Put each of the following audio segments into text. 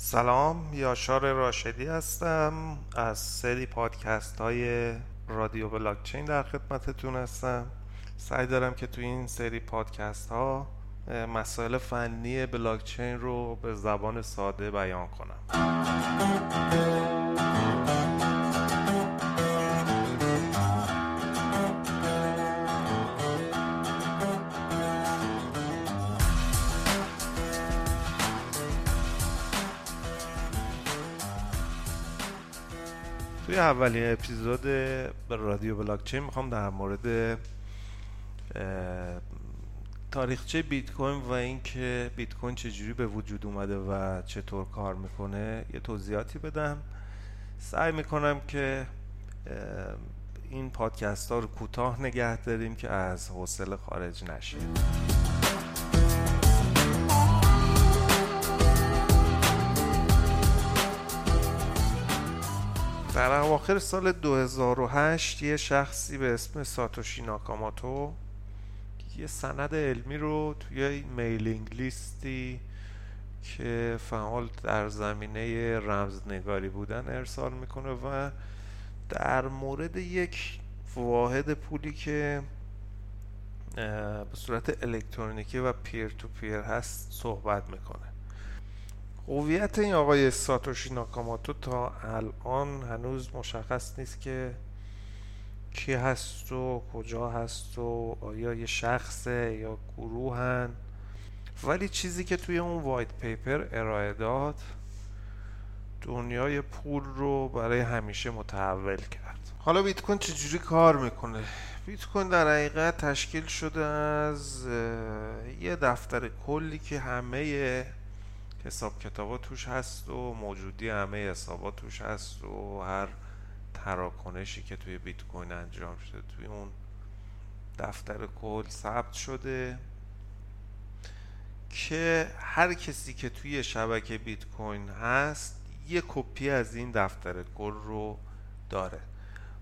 سلام یاشار راشدی هستم. از سری پادکست های رادیو بلاکچین در خدمتتون هستم. سعی دارم که تو این سری پادکست ها مسائل فنی بلاکچین رو به زبان ساده بیان کنم. توی اولین اپیزود رادیو بلاکچین می‌خوام در مورد تاریخچه بیت کوین و اینکه بیت کوین چجوری به وجود اومده و چطور کار می‌کنه یه توضیحاتی بدم. سعی می‌کنم که این پادکست ها رو کوتاه نگه داریم که از حوصله خارج نشه در اواخر سال 2008 یه شخصی به اسم ساتوشی ناکاماتو یه سند علمی رو توی میلینگ لیستی که فعال در زمینه رمزنگاری بودن ارسال می‌کنه و در مورد یک واحد پولی که به صورت الکترونیکی و پیر تو پیر هست صحبت می‌کنه. هویت این آقای ساتوشی ناکاماتو تا الان هنوز مشخص نیست که کی هست و کجا هست و آیا یه شخصه یا گروهن. ولی چیزی که توی اون وایت پیپر ارائه داد دنیای پول رو برای همیشه متحول کرد. حالا بیت کوین چجوری کار می‌کنه؟ بیت کوین در حقیقت تشکیل شده از یه دفتر کلی که همه حساب کتابا توش هست و موجودی همه حسابات توش هست و هر تراکنشی که توی بیت کوین انجام شده توی اون دفتر کل ثبت شده که هر کسی که توی شبکه بیت کوین هست یه کپی از این دفتر کل رو داره.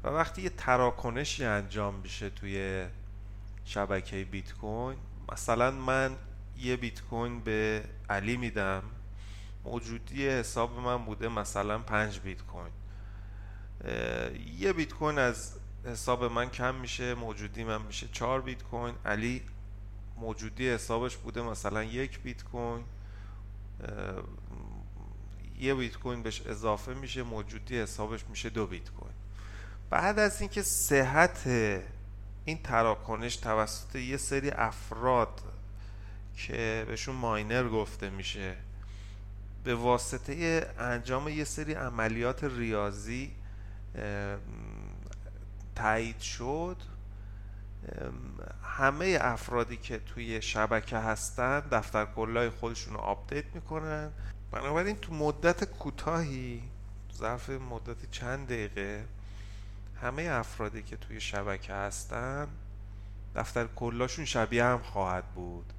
و وقتی یه تراکنشی انجام میشه توی شبکه بیت کوین مثلا من یه بیت کوین به علی میدم. موجودی حساب من بوده مثلا پنج بیت کوین. یه بیت کوین از حساب من کم میشه موجودی من میشه چهار بیت کوین. علی موجودی حسابش بوده مثلا یک بیت کوین. یه بیت کوین بهش اضافه میشه موجودی حسابش میشه دو بیت کوین. بعد از اینکه صحت این تراکنش توسط یه سری افراد که بهشون miner گفته میشه. به واسطه انجام یه سری عملیات ریاضی تایید شد. همه افرادی که توی شبکه هستن دفتر کلای خودشون رو update می‌کنن. بنابراین تو مدت کوتاهی ظرف مدت چند دقیقه همه افرادی که توی شبکه هستن دفتر کلاشون شبیه هم خواهد بود.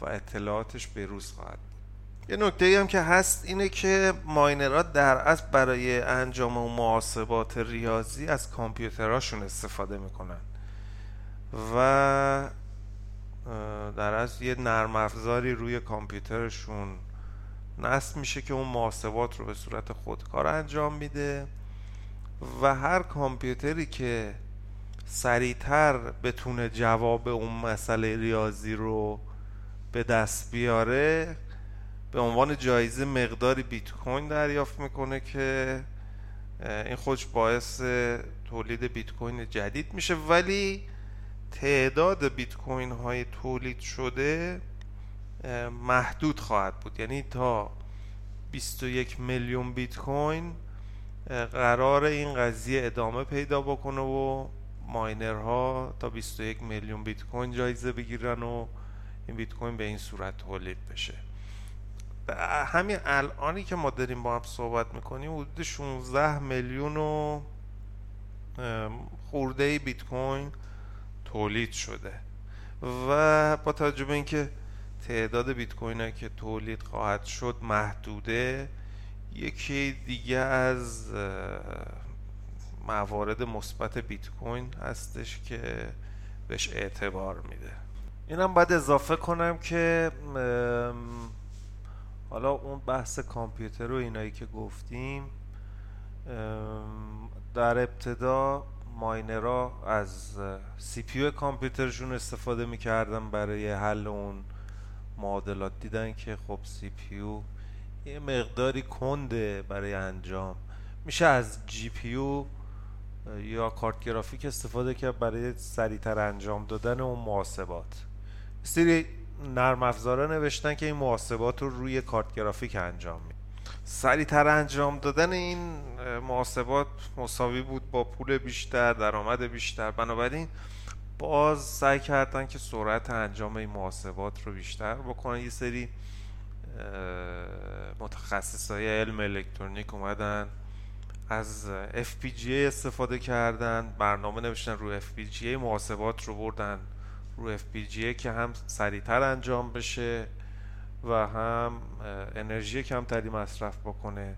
و اطلاعاتش بروز خواهد بود. یه نکته هم که هست اینه که ماینرها در اصل برای انجام و محاسبات ریاضی از کامپیوترهاشون استفاده می‌کنن. و در از یه نرم افزاری روی کامپیوترشون نصب میشه که اون محاسبات رو به صورت خودکار انجام میده و هر کامپیوتری که سریعتر بتونه جواب اون مسئله ریاضی رو به دست بیاره به عنوان جایزه مقداری بیت کوین دریافت می‌کنه که این خودش باعث تولید بیت کوین جدید میشه. ولی تعداد بیت کوین های تولید شده محدود خواهد بود. یعنی تا 21 میلیون بیت کوین قرار این قضیه ادامه پیدا بکنه و ماینرها تا 21 میلیون بیت کوین جایزه بگیرن و این بیت کوین به این صورت تولید بشه. همین الانی که ما داریم با هم صحبت می‌کنیم حدود 16 میلیون و خورده بیت کوین تولید شده. و با توجه به اینکه تعداد بیت کوین که تولید خواهد شد محدوده یکی دیگه از موارد مثبت بیت کوین هستش که بهش اعتبار میده. اینم باید اضافه کنم که حالا اون بحث کامپیوتر و اینایی که گفتیم در ابتدا ماینرها از سی پیو کامپیوترشون استفاده می‌کردن برای حل اون معادلات. دیدن که خب سی پیو یه مقداری کنده برای انجام. میشه از جی پیو یا کارت گرافیک استفاده کرد برای سریعتر انجام دادن اون محاسبات. سری نرم افزارا نوشتن که این محاسبات رو روی کارت گرافیک انجام می سریعتر انجام دادن این محاسبات مساوی بود با پول بیشتر درآمد بیشتر. بنابراین باز سعی کردن که سرعت انجام این محاسبات رو بیشتر بکنن. یه سری متخصص های علم الکترونیک اومدن از FPGA استفاده کردن برنامه نوشتن روی FPGA محاسبات رو بردن. روی FPGA که هم سریعتر انجام بشه و هم انرژی کمتری مصرف بکنه.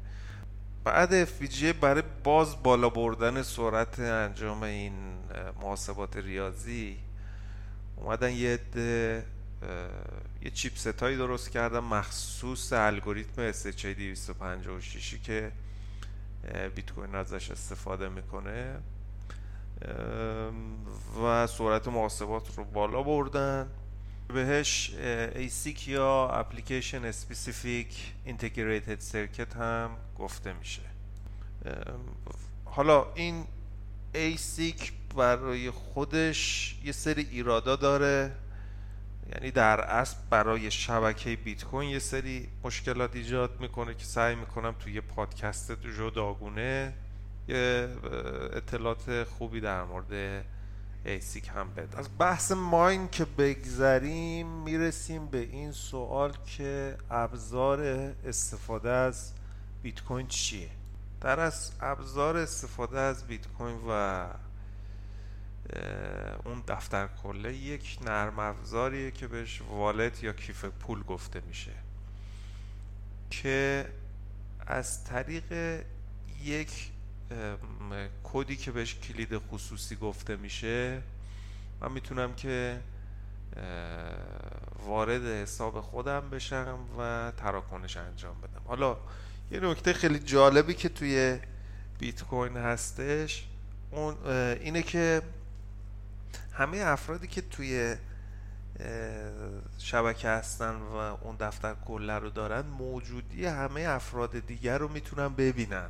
بعد FPGA برای باز بالا بردن سرعت انجام این محاسبات ریاضی اومدن یه عده یه چیپست هایی درست کردن مخصوص الگوریتم SHA 256 که بیت کوین ازش استفاده می‌کنه. و سرعت محاسبات رو بالا بردن. بهش ASIC یا Application Specific Integrated Circuit هم گفته میشه. حالا این ASIC برای خودش یه سری ایرادا داره. یعنی در اصل برای شبکه بیت کوین یه سری مشکلات ایجاد می‌کنه که سعی می‌کنم توی یه پادکست جداگونه یه اطلاعات خوبی در مورد ASIC هم بده. از بحث mine که بگذریم می‌رسیم به این سوال که ابزار استفاده از بیت کوین چیه؟ در اصل ابزار استفاده از بیت کوین و اون دفتر کله یک نرم افزاریه که بهش wallet یا کیف پول گفته میشه که از طریق یک کدی که بهش کلید خصوصی گفته میشه من می‌تونم که وارد حساب خودم بشم و تراکنش انجام بدم. حالا یه نکته خیلی جالبی که توی بیت کوین هستش اون اینه که همه افرادی که توی شبکه هستن و اون دفتر کله رو دارن موجودی همه افراد دیگر رو می‌تونن ببینن.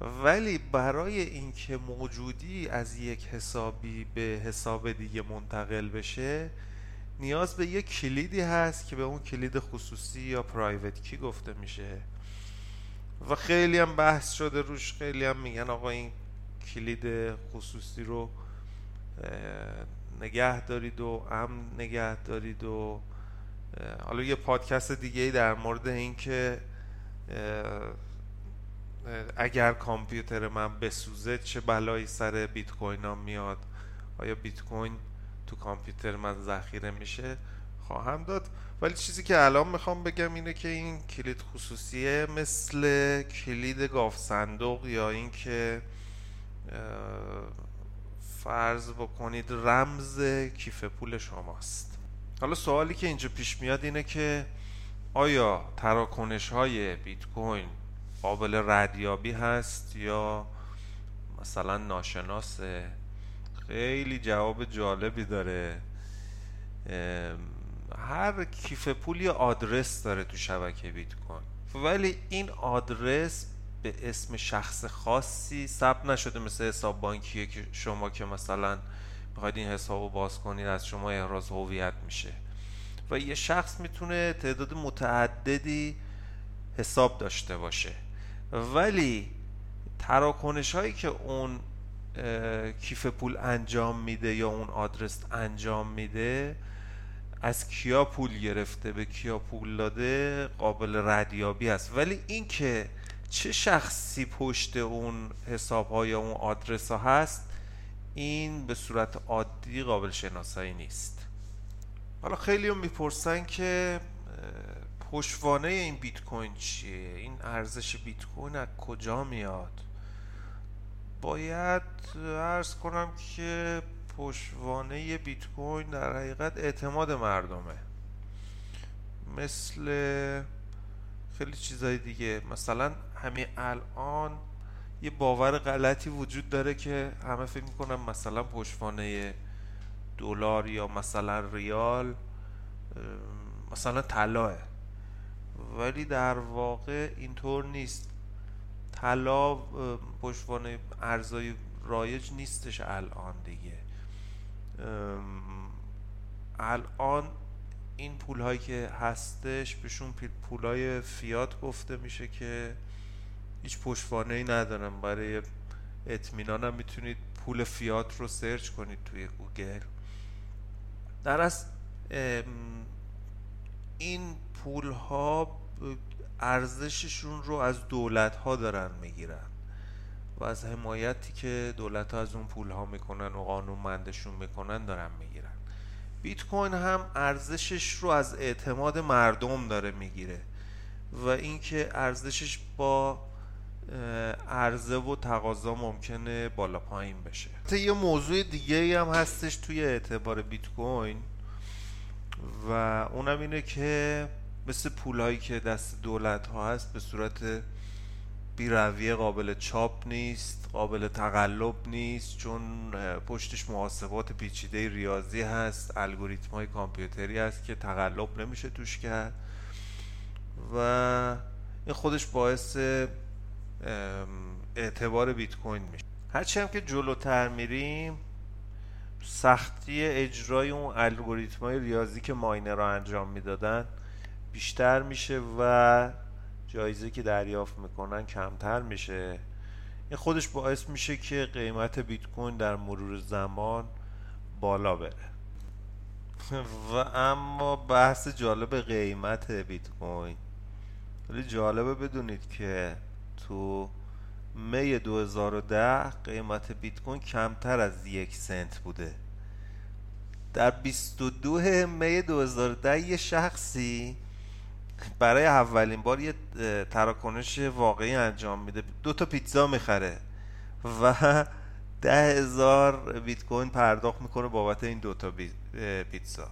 ولی برای اینکه موجودی از یک حسابی به حساب دیگه منتقل بشه نیاز به یک کلیدی هست که به اون کلید خصوصی یا پرایوت کی گفته میشه. و خیلی هم بحث شده روش خیلی هم میگن آقا این کلید خصوصی رو نگه دارید و امن نگه دارید و حالا یه پادکست دیگه ای در مورد اینکه اگر کامپیوتر من بسوزه چه بلایی سر بیت کوین ها میاد؟ آیا بیت کوین تو کامپیوتر من ذخیره میشه؟ خواهم داد. ولی چیزی که الان می‌خوام بگم اینه که این کلید خصوصیه مثل کلید گاف صندوق یا اینکه فرض بکنید رمز کیف پول شماست. حالا سوالی که اینجا پیش میاد اینه که آیا تراکنش های بیت کوین قابل ردیابی هست یا مثلا ناشناسه خیلی جواب جالبی داره. هر کیف پول یه آدرس داره تو شبکه بیت کوین. ولی این آدرس به اسم شخص خاصی ثبت نشده مثل حساب بانکیه که شما که مثلا می‌خواید این حساب رو باز کنید از شما احراز هویت میشه. و یه شخص می‌تونه تعداد متعددی حساب داشته باشه. ولی تراکنش هایی که اون کیف پول انجام میده یا اون آدرس انجام میده از کیا پول گرفته به کیا پول داده قابل ردیابی است. ولی اینکه چه شخصی پشت اون حساب ها یا اون آدرس ها هست این به صورت عادی قابل شناسایی نیست. حالا خیلی هم می‌پرسن که پشتوانه این بیت کوین چیه؟ این ارزش بیت کوین از کجا میاد؟ باید ارز کنم که پشتوانه بیت کوین در حقیقت اعتماد مردمه. مثل خیلی چیزای دیگه. مثلا همین الان یه باور غلطی وجود داره که همه فکر می‌کنن مثلا پشتوانه دلار یا مثلا ریال مثلا طلاه. ولی در واقع اینطور نیست. طلا پشتوانه ارزای رایج نیستش الان دیگه. الان این پول هایی که هستش بهشون پول های فیات گفته میشه که هیچ پشتوانه ای ندارن برای اطمینان هم می‌تونید پول فیات رو search کنید توی گوگل. در اصل این پول ها ارزششون رو از دولت ها دارن می‌گیرن و از حمایتی که دولت ها از اون پول ها می‌کنن و قانون مندشون می‌کنن دارن می‌گیرن. بیت کوین هم ارزشش رو از اعتماد مردم داره می‌گیره و اینکه ارزشش با عرضه و تقاضا ممکنه بالا پایین بشه. یه موضوع دیگه هم هستش توی اعتبار بیت کوین و اونم اینه که مثل پولایی که دست دولت ها هست به صورت بیرویه قابل چاپ نیست قابل تقلب نیست چون پشتش محاسبات پیچیده ریاضی هست الگوریتم های کامپیوتری هست که تقلب نمیشه توش کرد. و این خودش باعث اعتبار بیت کوین میشه. هرچی هم که جلوتر میریم سختی اجرای اون الگوریتم های ریاضی که ماینر را انجام می‌دادن بیشتر میشه و جایزه که دریافت می‌کنن کمتر میشه. این خودش باعث میشه که قیمت بیت کوین در مرور زمان بالا بره. و اما بحث جالب قیمت بیت کوین ولی جالبه بدونید که تو می 2010 قیمت بیت کوین کمتر از یک سنت بوده. در 22 می 2010 یه شخصی برای اولین بار یه تراکنش واقعی انجام میده. دو تا پیتزا می‌خره و ده هزار بیت کوین پرداخت می‌کنه بابت این دو تا پیتزا.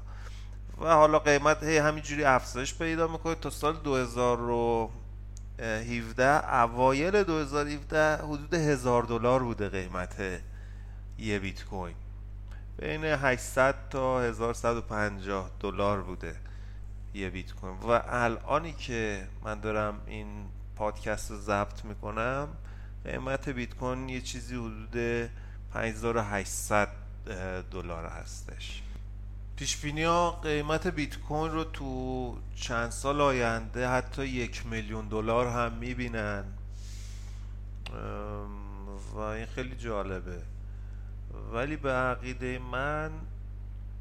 و حالا قیمت هی همینجوری افزایش پیدا می‌کنه. تا سال 2017 اوایل 2017 حدود هزار دلار بوده قیمت یه بیت کوین. بین 800 تا 1150 دلار بوده. یه بیت کوین و الانی که من دارم این پادکست رو ضبط می‌کنم قیمت بیت کوین یه چیزی حدود 5800 دلار هستش. پیش ها قیمت بیت کوین رو تو چند سال آینده حتی یک میلیون دلار هم می‌بینن. و این خیلی جالبه. ولی به عقیده من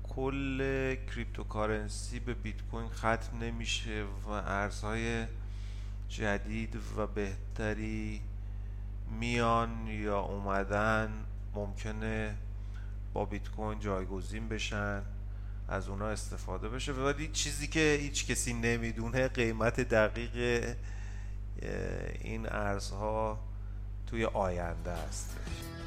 کل cryptocurrency به بیت کوین ختم نمیشه و ارزهای جدید و بهتری میان یا اومدن ممکنه با بیت کوین جایگزین بشن از اونا استفاده بشه. ولی چیزی که هیچ کسی نمی‌دونه قیمت دقیق این ارزها توی آینده هستش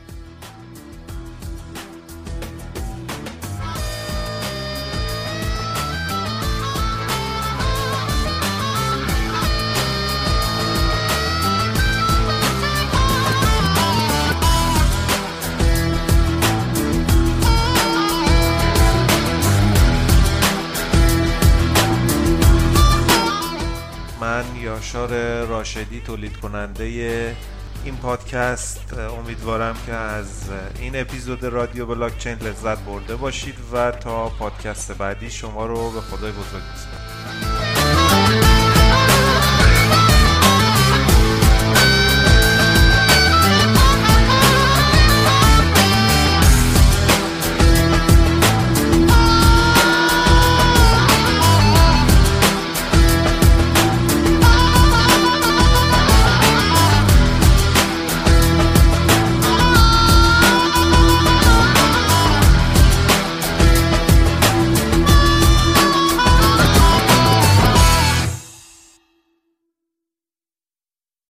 یاشار راشدی تولید کننده این پادکست امیدوارم که از این اپیزود رادیو بلاکچین لذت برده باشید و تا پادکست بعدی شما رو به خدای بزرگ میسپارم.